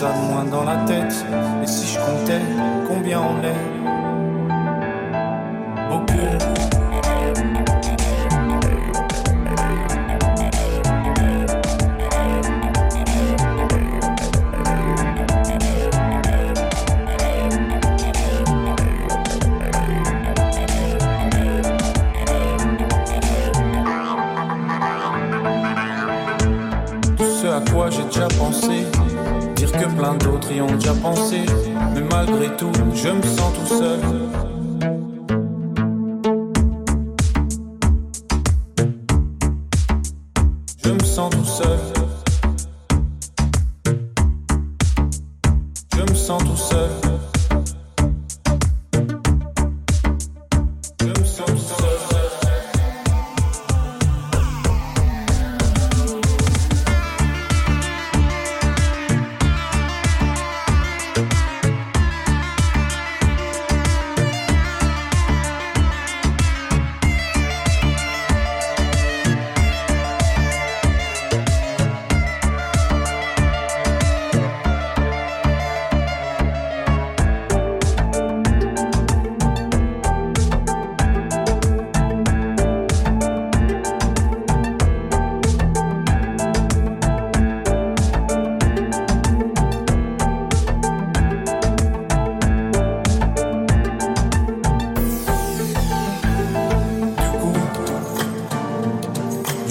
Ça de moins dans la tête. Et si je comptais combien on est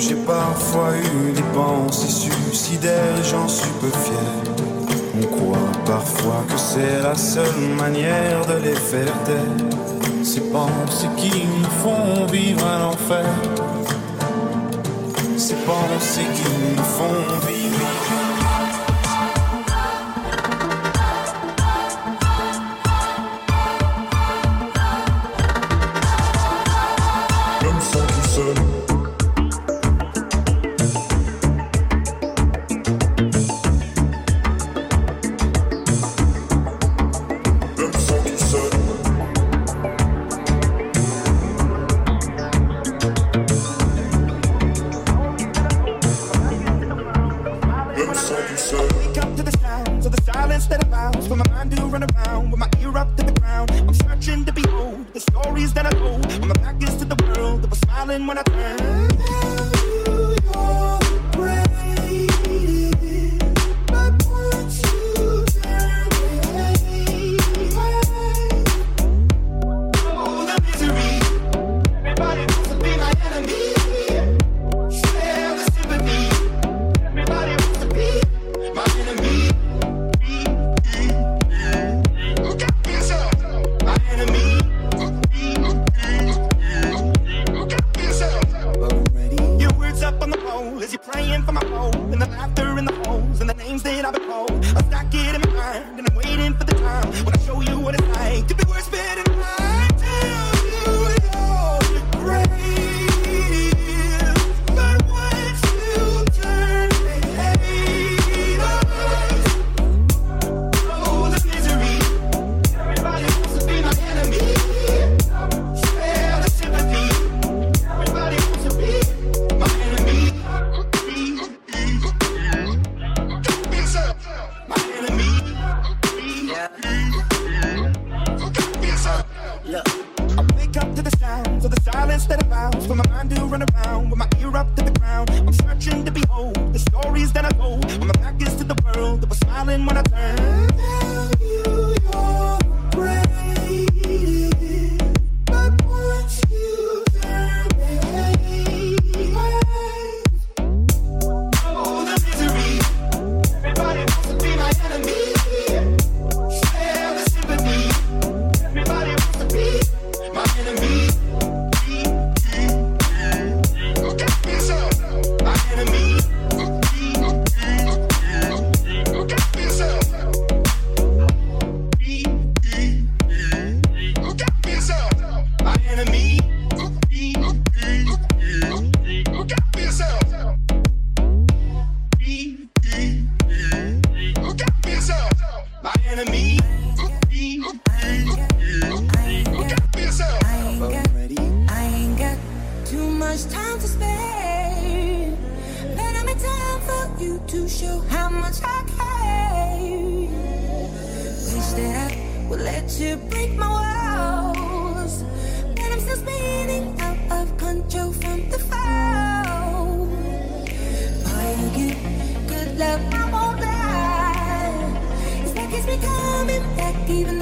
J'ai parfois eu des pensées suicidaires, j'en suis peu fier. On croit parfois que c'est la seule manière de les faire taire. Ces pensées qui me font vivre un enfer. Ces pensées qui me font vivre. my and the laughter in the holes, and the names that I've been called. do run around with my ear up to the ground. enemy. I ain't got too much time to spare, time for you to show how. that even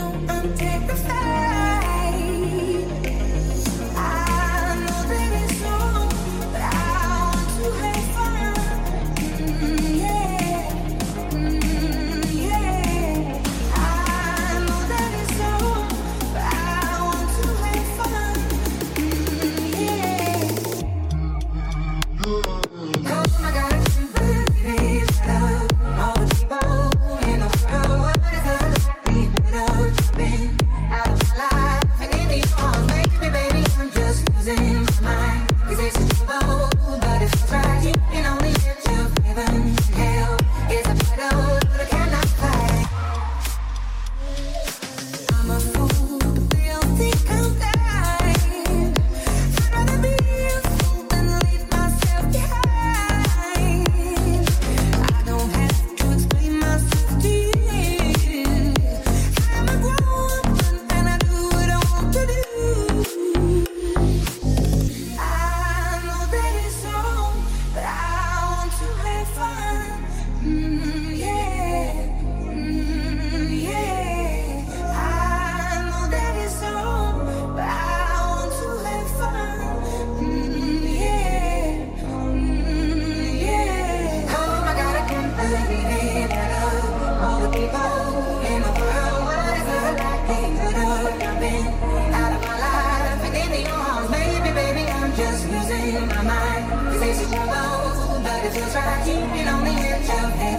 trouble, but it on the edge of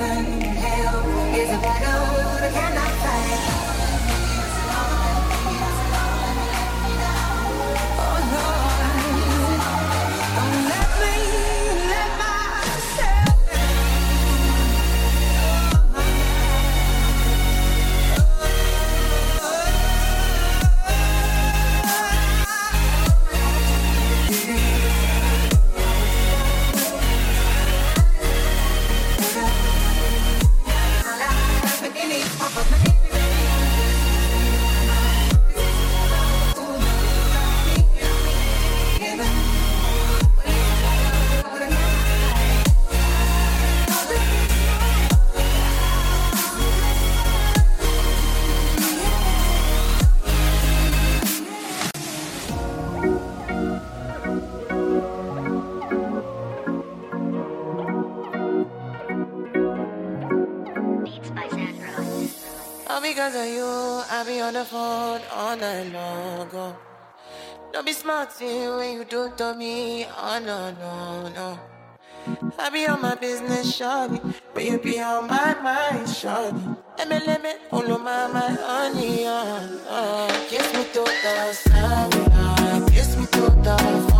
because of you, I be on the phone all night long. Oh. Don't be smart when you do to me. Oh no, no, no. I be on my business, shawty, but you be on my mind, shawty. Let me, let me, all of my, my honey, uh, uh. Kiss me to the sun, kiss me to the